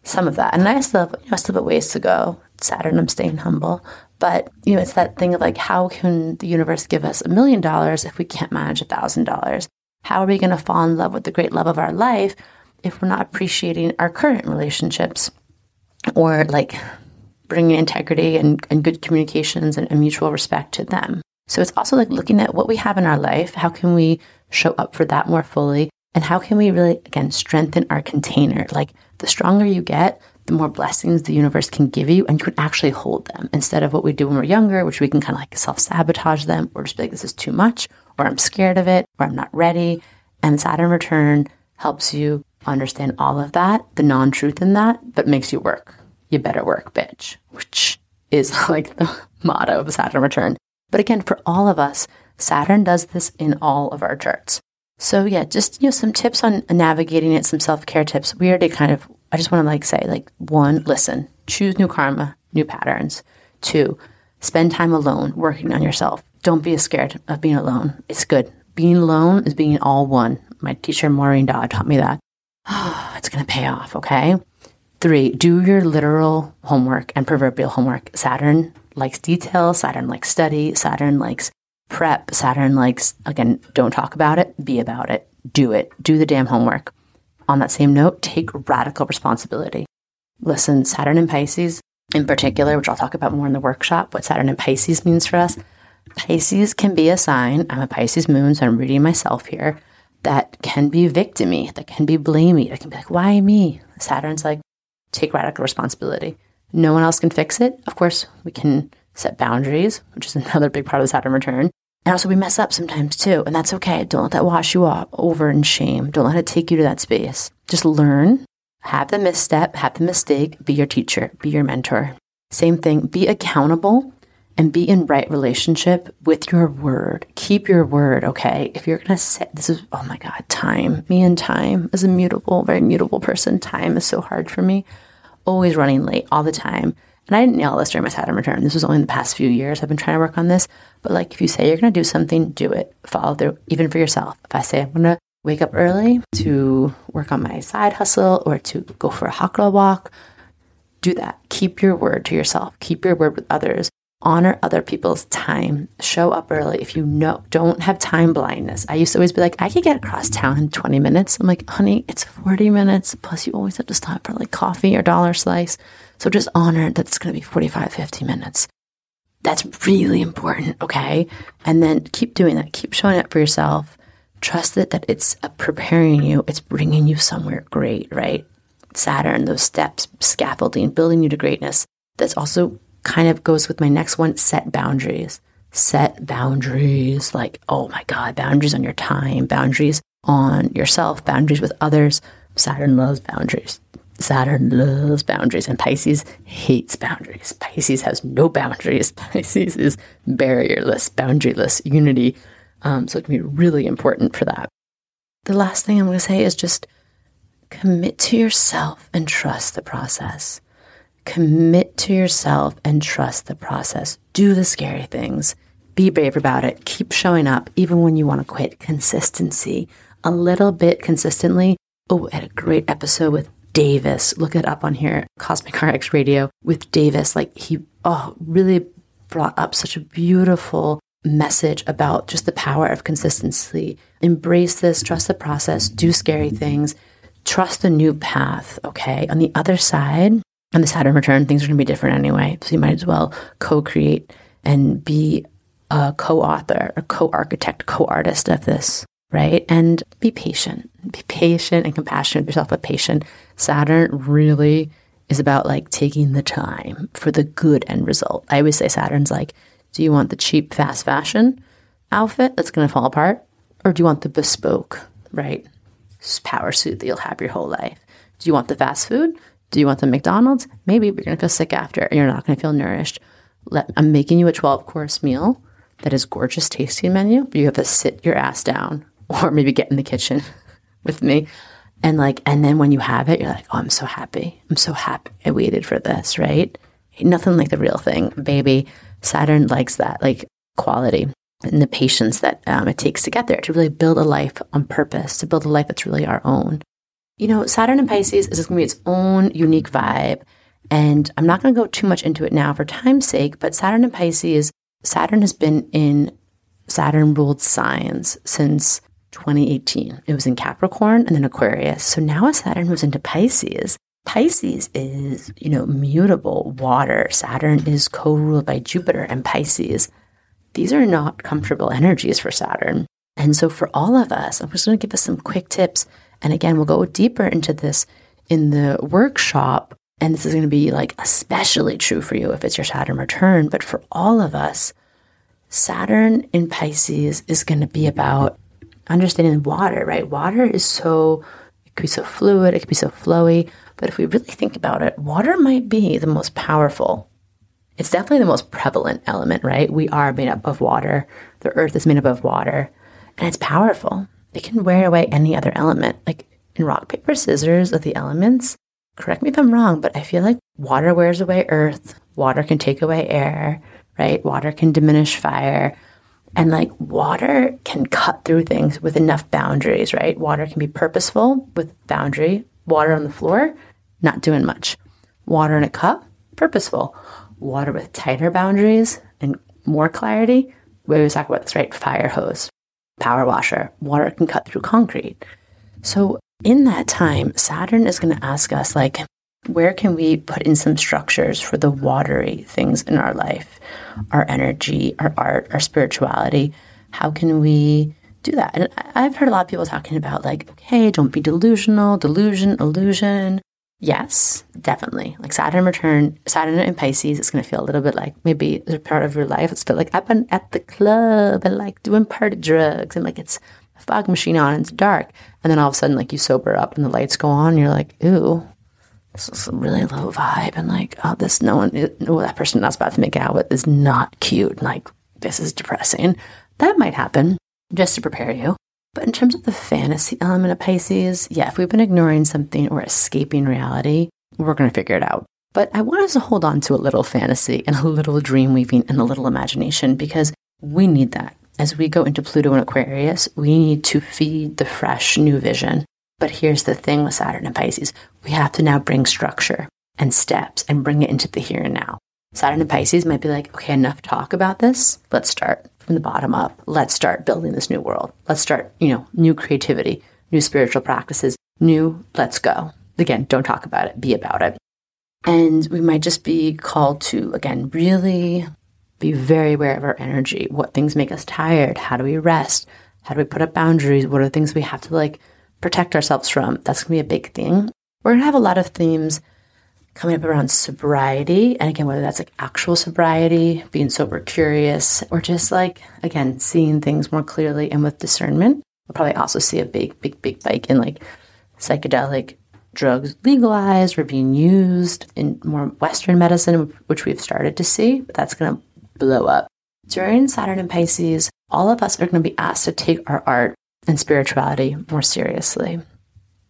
some of that. And I still have, you know, I still have ways to go. Saturn, I'm staying humble. But, you know, it's that thing of like, how can the universe give us a million dollars if we can't manage a thousand dollars? How are we going to fall in love with the great love of our life if we're not appreciating our current relationships or like bringing integrity and, and good communications and, and mutual respect to them? So it's also like looking at what we have in our life. How can we show up for that more fully? And how can we really, again, strengthen our container? Like the stronger you get, the more blessings the universe can give you, and you can actually hold them instead of what we do when we're younger, which we can kind of like self sabotage them or just be like, this is too much, or I'm scared of it, or I'm not ready. And Saturn return helps you understand all of that, the non truth in that, but makes you work. You better work, bitch, which is like the motto of Saturn return. But again, for all of us, Saturn does this in all of our charts. So yeah, just you know some tips on navigating it, some self-care tips. We already kind of I just want to like say like one, listen, choose new karma, new patterns. Two, spend time alone working on yourself. Don't be scared of being alone. It's good. Being alone is being all one. My teacher, Maureen Dodd, taught me that. Oh, it's going to pay off, okay? Three, do your literal homework and proverbial homework. Saturn likes detail. Saturn likes study. Saturn likes prep. Saturn likes, again, don't talk about it, be about it. Do it. Do the damn homework. On that same note, take radical responsibility. Listen, Saturn and Pisces in particular, which I'll talk about more in the workshop, what Saturn and Pisces means for us Pisces can be a sign, I'm a Pisces moon, so I'm reading myself here, that can be victimy, that can be blamey, that can be like, why me? Saturn's like, take radical responsibility. No one else can fix it. Of course, we can set boundaries, which is another big part of the Saturn return. And also, we mess up sometimes too, and that's okay. Don't let that wash you off over in shame. Don't let it take you to that space. Just learn have the misstep, have the mistake, be your teacher, be your mentor. Same thing, be accountable and be in right relationship with your word. Keep your word, okay? If you're going to set this is oh my god, time. Me and time as a mutable, very mutable person, time is so hard for me. Always running late all the time. And I didn't nail this during my Saturn return. This was only in the past few years. I've been trying to work on this. But like if you say you're going to do something, do it. Follow through, even for yourself. If I say I'm going to wake up early to work on my side hustle or to go for a hot walk, do that. Keep your word to yourself. Keep your word with others honor other people's time. Show up early if you know don't have time blindness. I used to always be like i could get across town in 20 minutes. I'm like honey it's 40 minutes plus you always have to stop for like coffee or dollar slice. So just honor that it's going to be 45 50 minutes. That's really important okay? And then keep doing that. Keep showing up for yourself. Trust it that it's uh, preparing you. It's bringing you somewhere great right? Saturn those steps scaffolding building you to greatness. That's also kind of goes with my next one set boundaries. Set boundaries like, oh my God, boundaries on your time, boundaries on yourself, boundaries with others. Saturn loves boundaries. Saturn loves boundaries, and Pisces hates boundaries. Pisces has no boundaries. Pisces is barrierless, boundaryless, unity. Um, so it can be really important for that. The last thing I'm going to say is just commit to yourself and trust the process. Commit to yourself and trust the process. Do the scary things. Be brave about it. Keep showing up even when you want to quit. Consistency. A little bit consistently. Oh, I had a great episode with Davis. Look it up on here, Cosmic RX Radio with Davis. Like he, oh, really brought up such a beautiful message about just the power of consistency. Embrace this, trust the process, do scary things, trust the new path. Okay. On the other side, and the Saturn return, things are going to be different anyway. So you might as well co create and be a co author, a co architect, co artist of this, right? And be patient. Be patient and compassionate with yourself, but patient. Saturn really is about like taking the time for the good end result. I always say Saturn's like, do you want the cheap, fast fashion outfit that's going to fall apart? Or do you want the bespoke, right? Power suit that you'll have your whole life? Do you want the fast food? Do you want the McDonald's? Maybe you're going to feel sick after you're not going to feel nourished. Let, I'm making you a 12 course meal that is gorgeous tasting menu, but you have to sit your ass down or maybe get in the kitchen with me. And like, and then when you have it, you're like, oh, I'm so happy. I'm so happy I waited for this, right? Nothing like the real thing, baby. Saturn likes that, like quality and the patience that um, it takes to get there, to really build a life on purpose, to build a life that's really our own you know, Saturn and Pisces is going to be its own unique vibe. And I'm not going to go too much into it now for time's sake, but Saturn and Pisces, Saturn has been in Saturn ruled signs since 2018. It was in Capricorn and then Aquarius. So now as Saturn moves into Pisces, Pisces is, you know, mutable water. Saturn is co ruled by Jupiter and Pisces. These are not comfortable energies for Saturn. And so for all of us, I'm just going to give us some quick tips and again, we'll go deeper into this in the workshop. And this is going to be like especially true for you if it's your Saturn return. But for all of us, Saturn in Pisces is going to be about understanding water, right? Water is so, it could be so fluid, it could be so flowy. But if we really think about it, water might be the most powerful. It's definitely the most prevalent element, right? We are made up of water. The earth is made up of water, and it's powerful it can wear away any other element. Like in rock, paper, scissors of the elements, correct me if I'm wrong, but I feel like water wears away earth, water can take away air, right? Water can diminish fire. And like water can cut through things with enough boundaries, right? Water can be purposeful with boundary. Water on the floor, not doing much. Water in a cup, purposeful. Water with tighter boundaries and more clarity. We always talk about this, right? Fire hose power washer. Water can cut through concrete. So in that time, Saturn is going to ask us, like, where can we put in some structures for the watery things in our life, our energy, our art, our spirituality? How can we do that? And I've heard a lot of people talking about, like, okay, don't be delusional, delusion, illusion. Yes, definitely. Like Saturn return, Saturn in Pisces, it's going to feel a little bit like maybe a part of your life. It's feel like I've been at the club and like doing part of drugs and like it's a fog machine on and it's dark. And then all of a sudden, like you sober up and the lights go on, and you're like, ooh, this is a really low vibe. And like, oh, this no one, oh, that person that's about to make out with is not cute. Like, this is depressing. That might happen just to prepare you. But in terms of the fantasy element of Pisces, yeah, if we've been ignoring something or escaping reality, we're going to figure it out. But I want us to hold on to a little fantasy and a little dream weaving and a little imagination because we need that. As we go into Pluto and Aquarius, we need to feed the fresh new vision. But here's the thing with Saturn and Pisces we have to now bring structure and steps and bring it into the here and now. Saturn and Pisces might be like, okay, enough talk about this. Let's start from the bottom up. Let's start building this new world. Let's start, you know, new creativity, new spiritual practices, new, let's go. Again, don't talk about it, be about it. And we might just be called to, again, really be very aware of our energy. What things make us tired? How do we rest? How do we put up boundaries? What are the things we have to like protect ourselves from? That's going to be a big thing. We're going to have a lot of themes coming up around sobriety. And again, whether that's like actual sobriety, being sober curious, or just like, again, seeing things more clearly and with discernment. We'll probably also see a big, big, big spike in like psychedelic drugs legalized or being used in more Western medicine, which we've started to see, but that's going to blow up. During Saturn and Pisces, all of us are going to be asked to take our art and spirituality more seriously,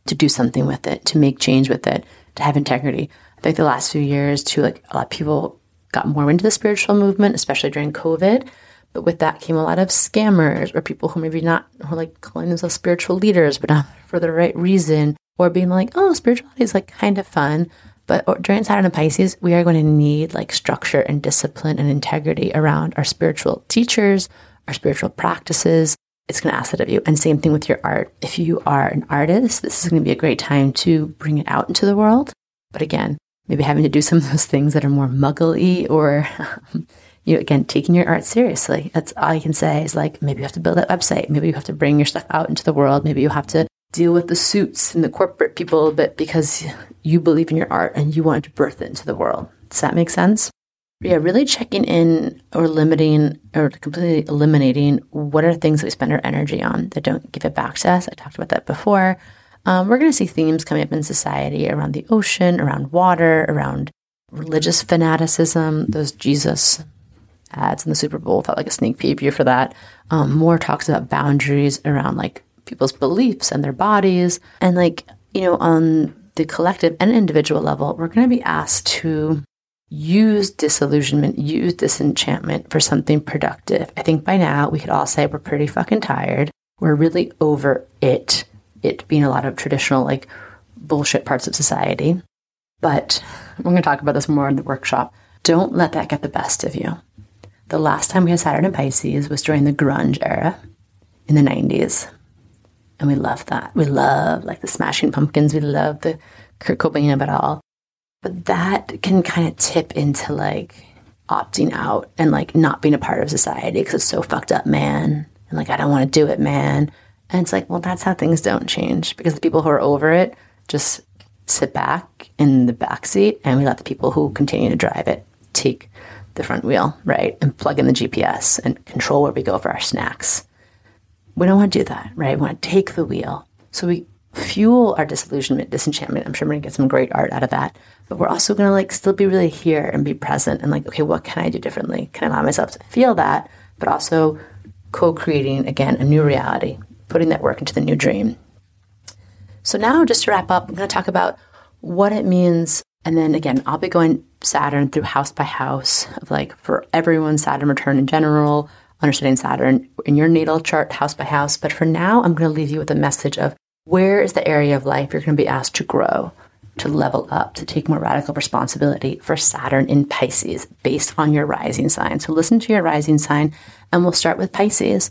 to do something with it, to make change with it, to have integrity. Think the last few years, too, like a lot of people got more into the spiritual movement, especially during COVID. But with that came a lot of scammers or people who maybe not who like calling themselves spiritual leaders, but not for the right reason, or being like, oh, spirituality is like kind of fun. But during Saturn and Pisces, we are going to need like structure and discipline and integrity around our spiritual teachers, our spiritual practices. It's going to ask that of you. And same thing with your art. If you are an artist, this is going to be a great time to bring it out into the world. But again, maybe having to do some of those things that are more muggly or, um, you know, again, taking your art seriously. That's all you can say is like, maybe you have to build that website. Maybe you have to bring your stuff out into the world. Maybe you have to deal with the suits and the corporate people, but because you believe in your art and you want to birth it into the world. Does that make sense? Yeah, really checking in or limiting or completely eliminating what are things that we spend our energy on that don't give it back to us. I talked about that before. Um, we're going to see themes coming up in society around the ocean, around water, around religious fanaticism. Those Jesus ads in the Super Bowl felt like a sneak preview for that. Um, more talks about boundaries around like people's beliefs and their bodies. And like, you know, on the collective and individual level, we're going to be asked to use disillusionment, use disenchantment for something productive. I think by now we could all say we're pretty fucking tired. We're really over it, it being a lot of traditional, like, bullshit parts of society. But we're going to talk about this more in the workshop. Don't let that get the best of you. The last time we had Saturn and Pisces was during the grunge era in the 90s. And we love that. We love like the Smashing Pumpkins. We love the Kurt Cobain of it all. But that can kind of tip into like opting out and like not being a part of society because it's so fucked up, man. And like, I don't want to do it, man. And it's like, well, that's how things don't change because the people who are over it just sit back in the back seat and we let the people who continue to drive it take the front wheel, right? And plug in the GPS and control where we go for our snacks. We don't want to do that, right? We want to take the wheel. So we fuel our disillusionment, disenchantment. I'm sure we're going to get some great art out of that. But we're also going to like still be really here and be present and like, okay, what can I do differently? Can I allow myself to feel that, but also co creating again a new reality, putting that work into the new dream. So now, just to wrap up, I'm going to talk about what it means. And then again, I'll be going Saturn through house by house of like for everyone, Saturn return in general, understanding Saturn in your natal chart, house by house. But for now, I'm going to leave you with a message of where is the area of life you're going to be asked to grow, to level up, to take more radical responsibility for Saturn in Pisces based on your rising sign. So listen to your rising sign, and we'll start with Pisces.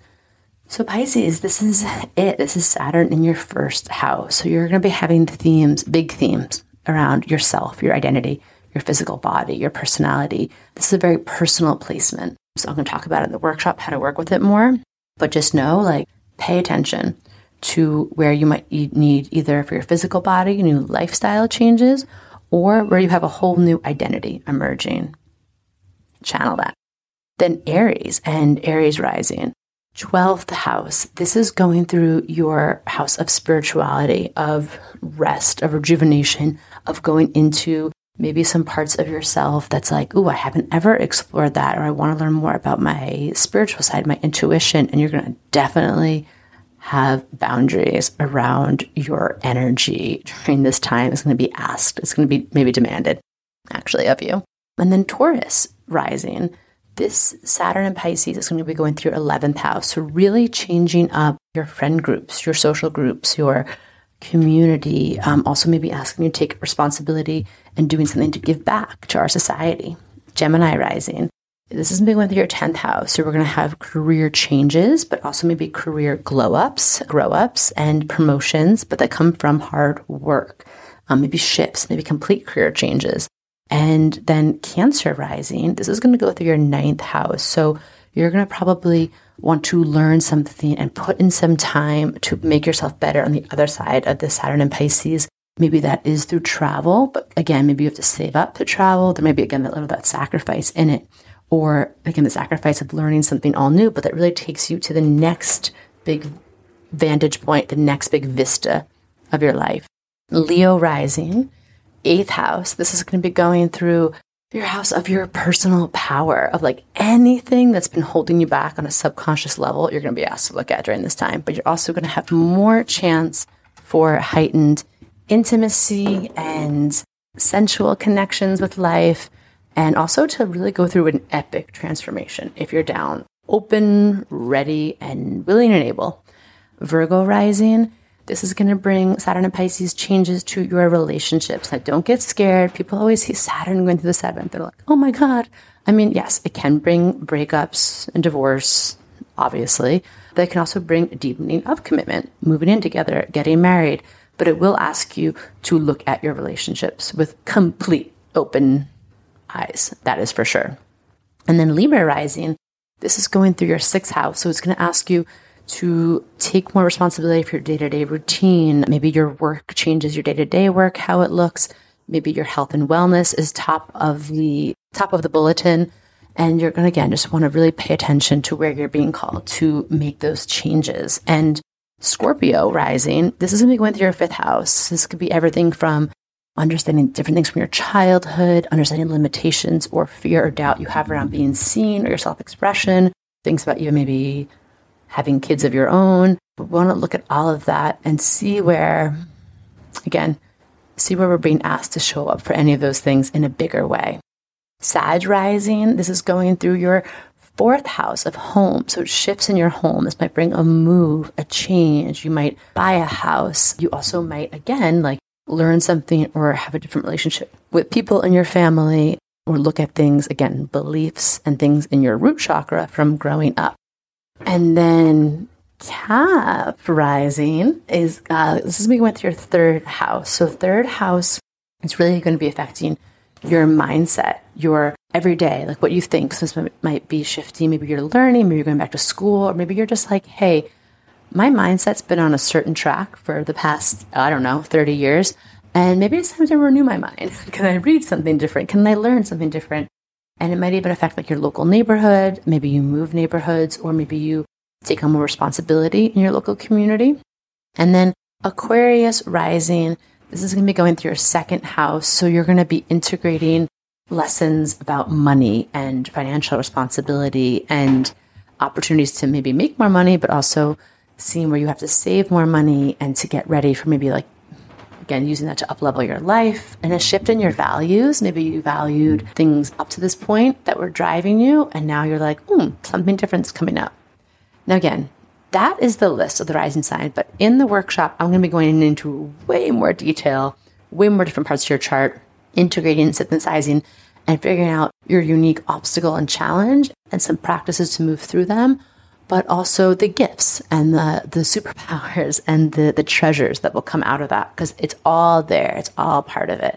So, Pisces, this is it. This is Saturn in your first house. So, you're going to be having themes, big themes around yourself, your identity, your physical body, your personality. This is a very personal placement. So I'm going to talk about it in the workshop how to work with it more. But just know, like, pay attention to where you might need either for your physical body, new lifestyle changes, or where you have a whole new identity emerging. Channel that. Then Aries and Aries rising. 12th house, this is going through your house of spirituality, of rest, of rejuvenation, of going into maybe some parts of yourself that's like, ooh, I haven't ever explored that, or I want to learn more about my spiritual side, my intuition. And you're going to definitely have boundaries around your energy during this time. It's going to be asked, it's going to be maybe demanded, actually, of you. And then Taurus rising. This Saturn and Pisces is going to be going through 11th house. So, really changing up your friend groups, your social groups, your community, um, also maybe asking you to take responsibility and doing something to give back to our society. Gemini rising. This is going through your 10th house. So we're going to have career changes, but also maybe career glow ups, grow ups, and promotions, but that come from hard work. Um, maybe shifts, maybe complete career changes. And then Cancer rising. This is going to go through your ninth house. So you're going to probably want to learn something and put in some time to make yourself better on the other side of the Saturn and Pisces. Maybe that is through travel, but again, maybe you have to save up to travel. There may be again that little that sacrifice in it, or again the sacrifice of learning something all new, but that really takes you to the next big vantage point, the next big vista of your life. Leo rising, eighth house. This is going to be going through your house of your personal power of like anything that's been holding you back on a subconscious level you're going to be asked to look at during this time but you're also going to have more chance for heightened intimacy and sensual connections with life and also to really go through an epic transformation if you're down open ready and willing and able virgo rising this is going to bring Saturn and Pisces changes to your relationships. Like, don't get scared. People always see Saturn going through the seventh. They're like, oh my God. I mean, yes, it can bring breakups and divorce, obviously. But it can also bring a deepening of commitment, moving in together, getting married. But it will ask you to look at your relationships with complete open eyes. That is for sure. And then Libra rising, this is going through your sixth house. So it's going to ask you to take more responsibility for your day to day routine. Maybe your work changes your day to day work, how it looks. Maybe your health and wellness is top of the top of the bulletin. And you're going to, again, just want to really pay attention to where you're being called to make those changes. And Scorpio rising, this is going to be going through your fifth house. This could be everything from understanding different things from your childhood, understanding limitations or fear or doubt you have around being seen or your self expression, things about you maybe having kids of your own. We want to look at all of that and see where, again, see where we're being asked to show up for any of those things in a bigger way. Sag rising, this is going through your fourth house of home. So it shifts in your home. This might bring a move, a change. You might buy a house. You also might, again, like learn something or have a different relationship with people in your family or look at things, again, beliefs and things in your root chakra from growing up. And then Cap rising is uh, this is we went to your third house. So third house is really going to be affecting your mindset, your everyday, like what you think. So this might be shifting. Maybe you're learning, maybe you're going back to school, or maybe you're just like, hey, my mindset's been on a certain track for the past, I don't know, 30 years. And maybe it's time to renew my mind. Can I read something different? Can I learn something different? And it might even affect like your local neighborhood. Maybe you move neighborhoods, or maybe you take on more responsibility in your local community. And then Aquarius rising, this is going to be going through your second house. So you're going to be integrating lessons about money and financial responsibility and opportunities to maybe make more money, but also seeing where you have to save more money and to get ready for maybe like again, using that to uplevel your life and a shift in your values. Maybe you valued things up to this point that were driving you, and now you're like, hmm, something different's coming up. Now, again, that is the list of the rising sign, but in the workshop, I'm going to be going into way more detail, way more different parts of your chart, integrating, and synthesizing, and figuring out your unique obstacle and challenge and some practices to move through them but also the gifts and the, the superpowers and the, the treasures that will come out of that because it's all there. It's all part of it.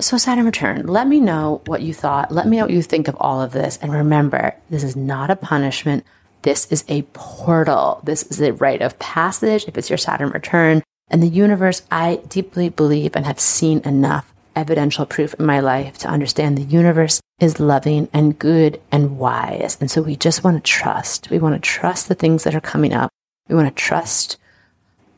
So, Saturn return, let me know what you thought. Let me know what you think of all of this. And remember, this is not a punishment. This is a portal. This is a rite of passage if it's your Saturn return. And the universe, I deeply believe and have seen enough evidential proof in my life to understand the universe is loving and good and wise. And so we just want to trust. We want to trust the things that are coming up. We want to trust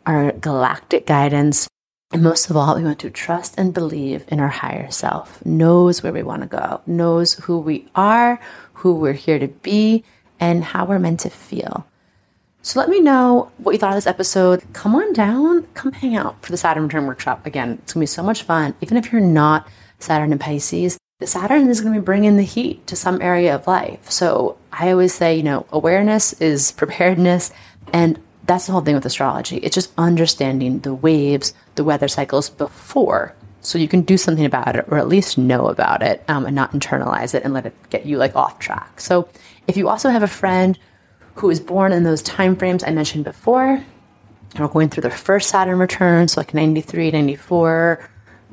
our galactic guidance. And most of all, we want to trust and believe in our higher self, knows where we want to go, knows who we are, who we're here to be, and how we're meant to feel. So let me know what you thought of this episode. Come on down, come hang out for the Saturn Return Workshop. Again, it's going to be so much fun. Even if you're not Saturn and Pisces, Saturn is going to be bringing the heat to some area of life. So I always say, you know, awareness is preparedness. And that's the whole thing with astrology. It's just understanding the waves, the weather cycles before. So you can do something about it or at least know about it um, and not internalize it and let it get you like off track. So if you also have a friend who was born in those time frames I mentioned before, and we're going through their first Saturn return, so like 93, 94,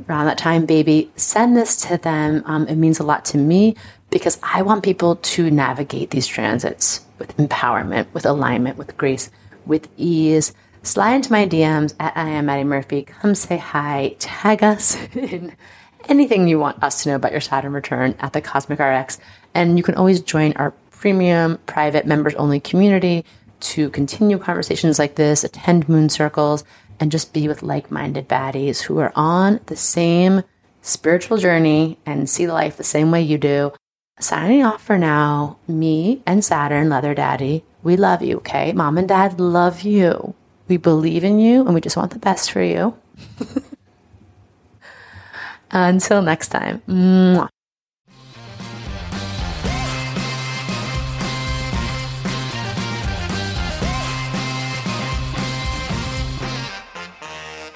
around that time, baby, send this to them. Um, it means a lot to me because I want people to navigate these transits with empowerment, with alignment, with grace, with ease. Slide into my DMs at I am Maddie Murphy. Come say hi. Tag us in anything you want us to know about your Saturn return at the Cosmic RX. And you can always join our premium, private, members only community to continue conversations like this, attend moon circles, and just be with like minded baddies who are on the same spiritual journey and see life the same way you do. Signing off for now, me and Saturn, Leather Daddy, we love you, okay? Mom and Dad love you. We believe in you and we just want the best for you. Until next time. Mwah.